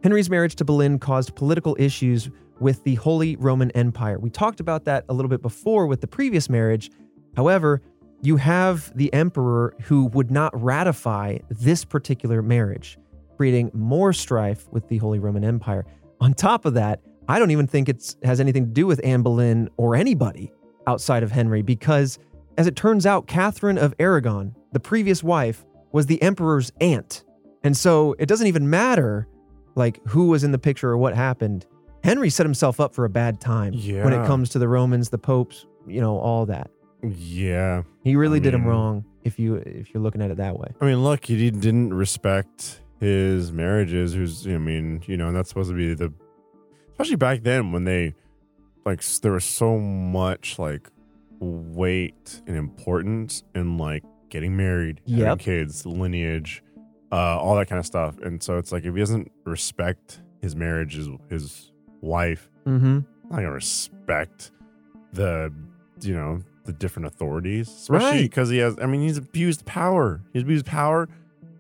Henry's marriage to Boleyn caused political issues with the Holy Roman Empire. We talked about that a little bit before with the previous marriage. However, you have the emperor who would not ratify this particular marriage, creating more strife with the Holy Roman Empire. On top of that, I don't even think it has anything to do with Anne Boleyn or anybody outside of Henry, because as it turns out, Catherine of Aragon, the previous wife, was the emperor's aunt. And so it doesn't even matter like who was in the picture or what happened. Henry set himself up for a bad time when it comes to the Romans, the popes, you know, all that. Yeah. He really I did him mean- wrong if you if you're looking at it that way. I mean, look, he didn't respect his marriages. Who's, I mean, you know, and that's supposed to be the, especially back then when they, like, s- there was so much like weight and importance in like getting married, having Yep. kids, lineage, uh, all that kind of stuff. And so it's like if he doesn't respect his marriage, his his wife, Mm-hmm. I'm not gonna respect the, you know, the different authorities, especially Right. because he has. I mean, he's abused power. He's abused power,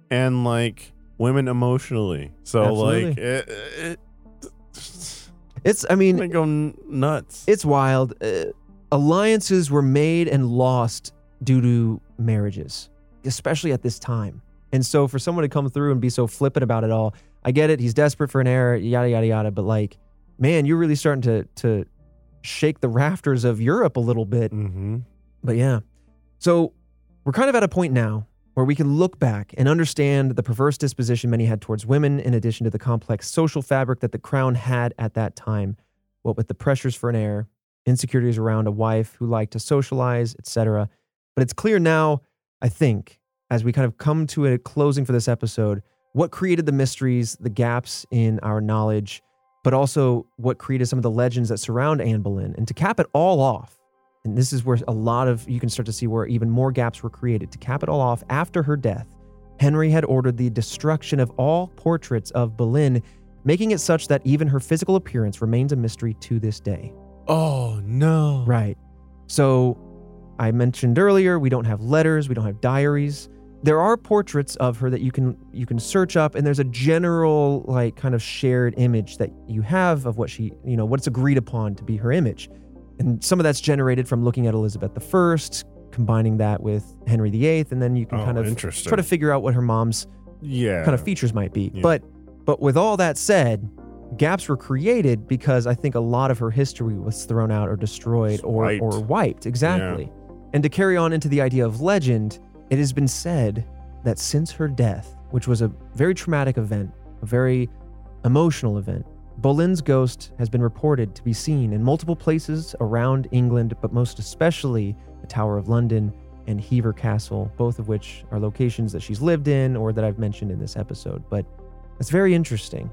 and like women emotionally. So like, Absolutely. it, it, It's I mean, go nuts. it's wild. Uh, alliances were made and lost due to marriages, especially at this time. And so for someone to come through and be so flippant about it all, I get it. He's desperate for an heir, yada yada yada. But like, man, you're really starting to to shake the rafters of Europe a little bit. mm-hmm. But yeah. So we're kind of at a point now where we can look back and understand the perverse disposition many had towards women, in addition to the complex social fabric that the crown had at that time, what with the pressures for an heir, insecurities around a wife who liked to socialize, etc. But it's clear now, I think, as we kind of come to a closing for this episode, what created the mysteries, the gaps in our knowledge, but also what created some of the legends that surround Anne Boleyn. And to cap it all off, and this is where a lot of you can start to see where even more gaps were created. To cap it all off, after her death, Henry had ordered the destruction of all portraits of Boleyn, making it such that even her physical appearance remains a mystery to this day. Oh no! Right. So I mentioned earlier we don't have letters, we don't have diaries. There are portraits of her that you can you can search up and there's a general like kind of shared image that you have of what she, you know, what's agreed upon to be her image. And some of that's generated from looking at Elizabeth I, combining that with Henry VIII, and then you can Oh, kind of try to figure out what her mom's yeah. kind of features might be. Yeah. But but with all that said, gaps were created because I think a lot of her history was thrown out or destroyed or Wiped. or wiped exactly. And to carry on into the idea of legend, it has been said that since her death, which was a very traumatic event, a very emotional event, Boleyn's ghost has been reported to be seen in multiple places around England, but most especially the Tower of London and Hever Castle, both of which are locations that she's lived in or that I've mentioned in this episode. But it's very interesting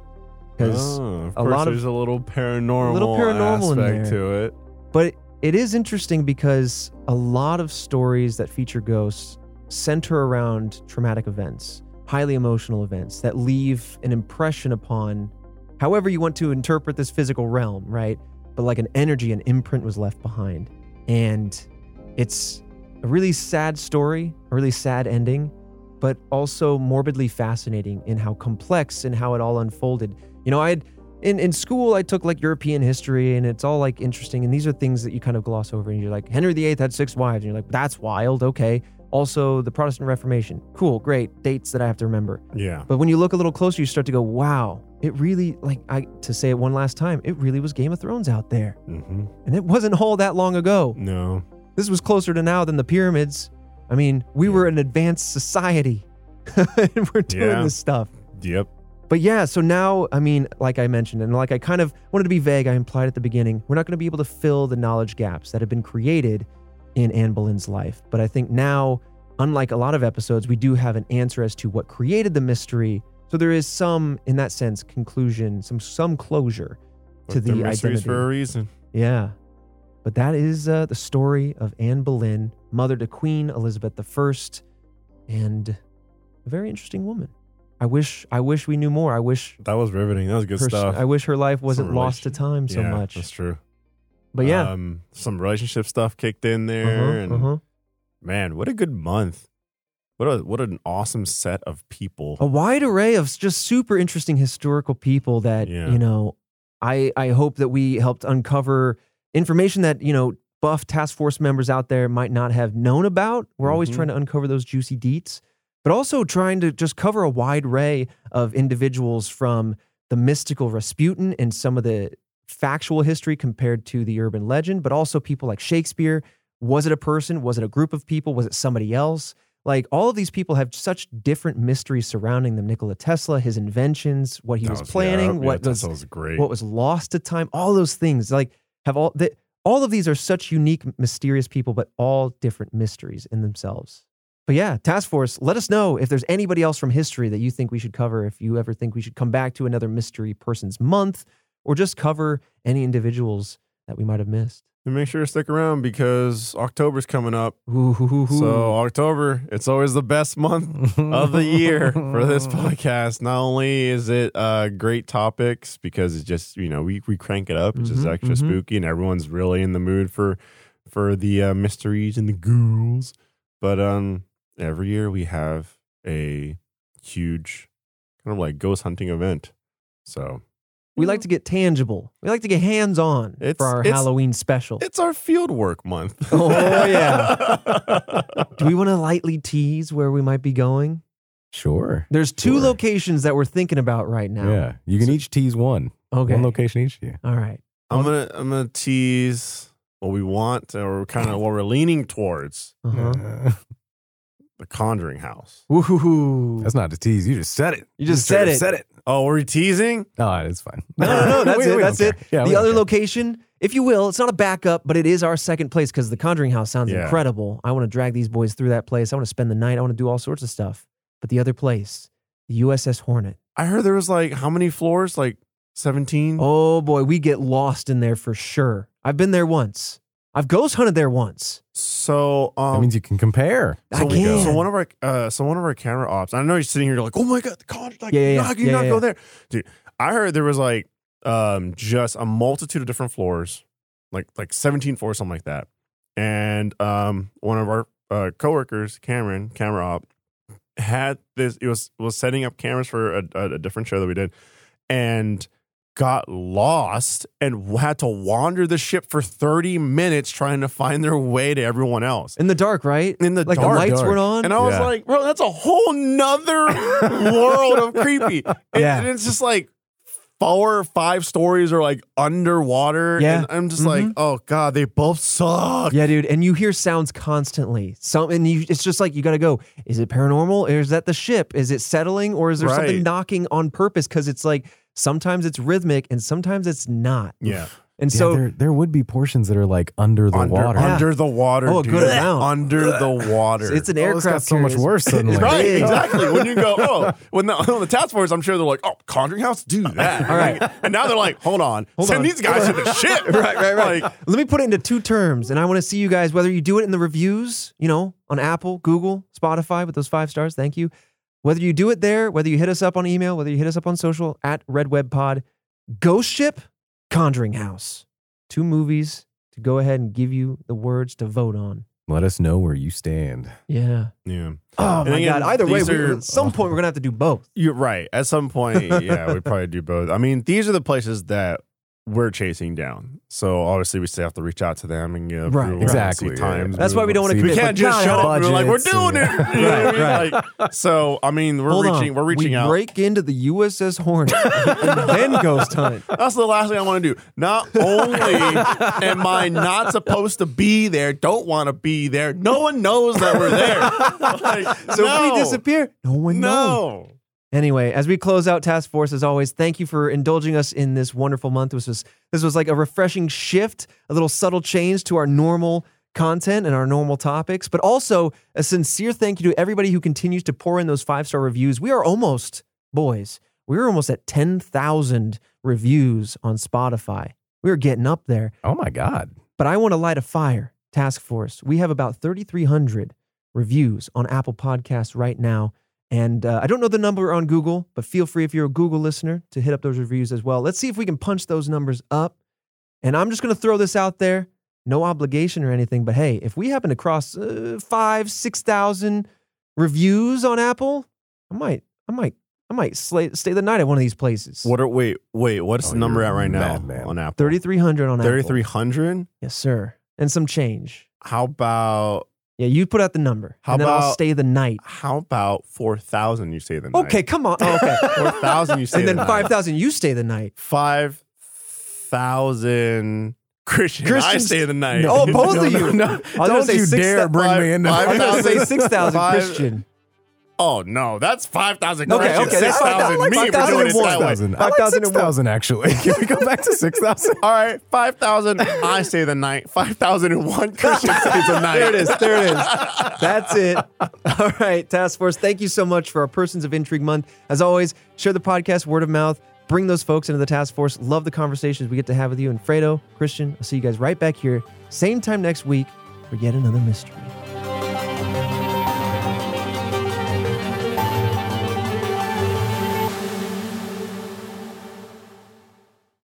because Oh, a lot of- there's a little paranormal, little paranormal in aspect to it. But it is interesting because a lot of stories that feature ghosts center around traumatic events, highly emotional events that leave an impression upon however you want to interpret this physical realm, right? But like an energy, an imprint was left behind. And it's a really sad story, a really sad ending. but also morbidly fascinating in how complex and how it all unfolded. You know, I had in, in school I took like European history and it's all like interesting and these are things that you kind of gloss over and you're like Henry VIII had six wives and you're like that's wild okay also the Protestant Reformation. Cool great. Dates that I have to remember. Yeah. but when you look a little closer you start to go wow it really like I to say it one last time it really was Game of Thrones out there. Hmm and it wasn't all that long ago. No. this was closer to now than the pyramids. I mean we were an advanced society. And we're doing Yeah. this stuff. Yep. but yeah, so now, I mean, like I mentioned, and like I kind of wanted to be vague, I implied at the beginning, we're not going to be able to fill the knowledge gaps that have been created in Anne Boleyn's life. But I think now, unlike a lot of episodes, we do have an answer as to what created the mystery. So there is some, in that sense, conclusion, some some closure to Look, they're the mysteries for a reason. Yeah. But that is uh, the story of Anne Boleyn, mother to Queen Elizabeth I, and a very interesting woman. I wish I wish we knew more. I wish That was riveting. That was good her, stuff. I wish her life wasn't lost to time so yeah, much. That's true. But yeah, Um, some relationship stuff kicked in there. uh-huh, and uh-huh. man, what a good month. What a what an awesome set of people. a wide array of just super interesting historical people that Yeah. you know. I I hope that we helped uncover information that you know buff task force members out there might not have known about. We're always Mhm. trying to uncover those juicy deets, but also trying to just cover a wide array of individuals from the mystical Rasputin and some of the factual history compared to the urban legend, but also people like Shakespeare. Was it a person? Was it a group of people? Was it somebody else? Like all of these people have such different mysteries surrounding them. Nikola Tesla, his inventions, what he That was, planning, yeah, what yeah, was was great. what was lost to time, all those things. Like have all that all of these are such unique, mysterious people, but all different mysteries in themselves. But yeah, task force, let us know if there's anybody else from history that you think we should cover, if you ever think we should come back to another mystery person's month, or just cover any individuals that we might have missed. and make sure to stick around because October's coming up. Ooh. So October, it's always the best month of the year for this podcast. Not only is it uh, great topics because it's just you know we we crank it up, it's just Mhm, extra mhm. spooky, and everyone's really in the mood for for the uh, mysteries and the ghouls. But um, every year we have a huge kind of like ghost hunting event. So we like to get tangible. We like to get hands on for our it's- Halloween special. it's our field work month. Oh, yeah. Do we want to lightly tease where we might be going? Sure. There's two Sure. locations that we're thinking about right now. Yeah. You can each tease one. Okay. One location each. Yeah. All right. I'm gonna I'm gonna tease what we want or kind of what we're leaning towards. Uh-huh. The Conjuring House. Woohoo. that's not a tease. You just said it. You just straight said it. Said it. Oh, we're we teasing? No, it's fine. No, no, no. That's We- it. we That's it. Yeah, the other care. location, if you will, it's not a backup, but it is our second place because the Conjuring House sounds Yeah. incredible. I want to drag these boys through that place. I want to spend the night. I want to do all sorts of stuff. But the other place, the USS Hornet. I heard there was like how many floors? Like 17? Oh boy, we get lost in there for sure. I've been there once. I've ghost hunted there once. So um That means you can compare. I so, can. so one of our uh so one of our camera ops. I know you're sitting here you're like, "Oh my god, the Conjuring like Yeah, yeah, yeah. how can you Yeah, not yeah, go yeah. there?" Dude, I heard there was like um just a multitude of different floors. Like like 17 floors something like that. And um one of our uh coworkers, Cameron, camera op had this it was was setting up cameras for a, a, a different show that we did and got lost and had to wander the ship for 30 minutes trying to find their way to everyone else In the dark, right? in the like dark the lights dark. weren't on. and I was Yeah. like, bro, that's a whole nother world of creepy. And, Yeah. and it's just like four or five stories are like underwater. Yeah. And I'm just like, Mhm. oh God, they both suck. Yeah, dude, and you hear sounds constantly. Some, and you, it's just like you got to go. Is it paranormal? Or is that the ship? Is it settling, or is there something knocking on purpose? Because it's like sometimes it's rhythmic and sometimes it's not. Yeah. And Yeah, so, there, there would be portions that are like under the under, water. Yeah. under the water. Oh, a dude. good amount. Under the water. it's an Oh, this aircraft. got so much carrier. worse suddenly. Right, big. exactly. When you go, oh, when the, on the task force, I'm sure they're like, oh, Conjuring House, do that. All right. And now they're like, hold on, Hold send on. these guys to the ship. right, right, right. Like, Let me put it into two terms, and I want to see you guys whether you do it in the reviews, you know, on Apple, Google, Spotify with those five stars. Thank you. Whether you do it there, whether you hit us up on email, whether you hit us up on social at Red Web Pod, Ghost Ship, Conjuring House, two movies to go ahead and give you the words to vote on. Let us know where you stand. Yeah. Yeah. Oh And my again, god. Either way, we, are- at some point we're gonna have to do both. You're right. At some point, yeah, we probably do both. I mean, these are the places that we're chasing down. So obviously, we still have to reach out to them and give Right. Exactly, see yeah. times. That's why we don't want to See, we can't just God, show up we're like, we're budgets doing it. You know what I Right, mean? Like, so, I mean, we're Hold reaching, on. we're reaching we out. break into the USS Hornet and then ghost hunt. That's the last thing I want to do. Not only am I not supposed to be there, don't want to be there, no one knows that we're there. Like, So no, if we disappear, no one knows. Anyway, as we close out Task Force, as always, thank you for indulging us in this wonderful month. This was this was like a refreshing shift, a little subtle change to our normal content and our normal topics, but also a sincere thank you to everybody who continues to pour in those five star reviews. We are almost, boys, we are almost at ten thousand reviews on Spotify. We are getting up there. Oh my God. But I want to light a fire, Task Force. We have about 3,300 reviews on Apple Podcasts right now. And uh, I don't know the number on Google, but feel free if you're a Google listener to hit up those reviews as well. Let's see if we can punch those numbers up. And I'm just going to throw this out there. No obligation or anything, but hey, if we happen to cross uh, five, 6,000 reviews on Apple, I might, I might, I might slay, stay the night at one of these places. What are, wait, wait, what's Oh, the number at right now madman. on Apple? 3,300 on Apple. 3,300? Yes, sir. And some change. How about, Yeah, you put out the number. How and then I'll about- stay the night. how about 4,000 you stay the night? Okay, come on. Oh, okay. 4,000 you stay. and then the night. 5,000, you stay the night. 5,000 Christian. I stay the night. Oh, both No, of you. no. I was gonna Don't say you six dare bring me into five- I was going to say 6,000 Christian. Oh, no, that's 5,000 Okay, okay, 6,000 fine. me for 5,000 doing it that way. 6,000. 5,000 like 6,000 actually. Can we go back to 6,000? All right, 5,000 I say the night. 5,001 Christian stays the night. There it is. There it is. That's it. All right, Task Force, thank you so much for our Persons of Intrigue month. As always, share the podcast word of mouth. Bring those folks into the task force. Love the conversations we get to have with you. And Fredo, Christian, I'll see you guys right back here, same time next week for yet another mystery.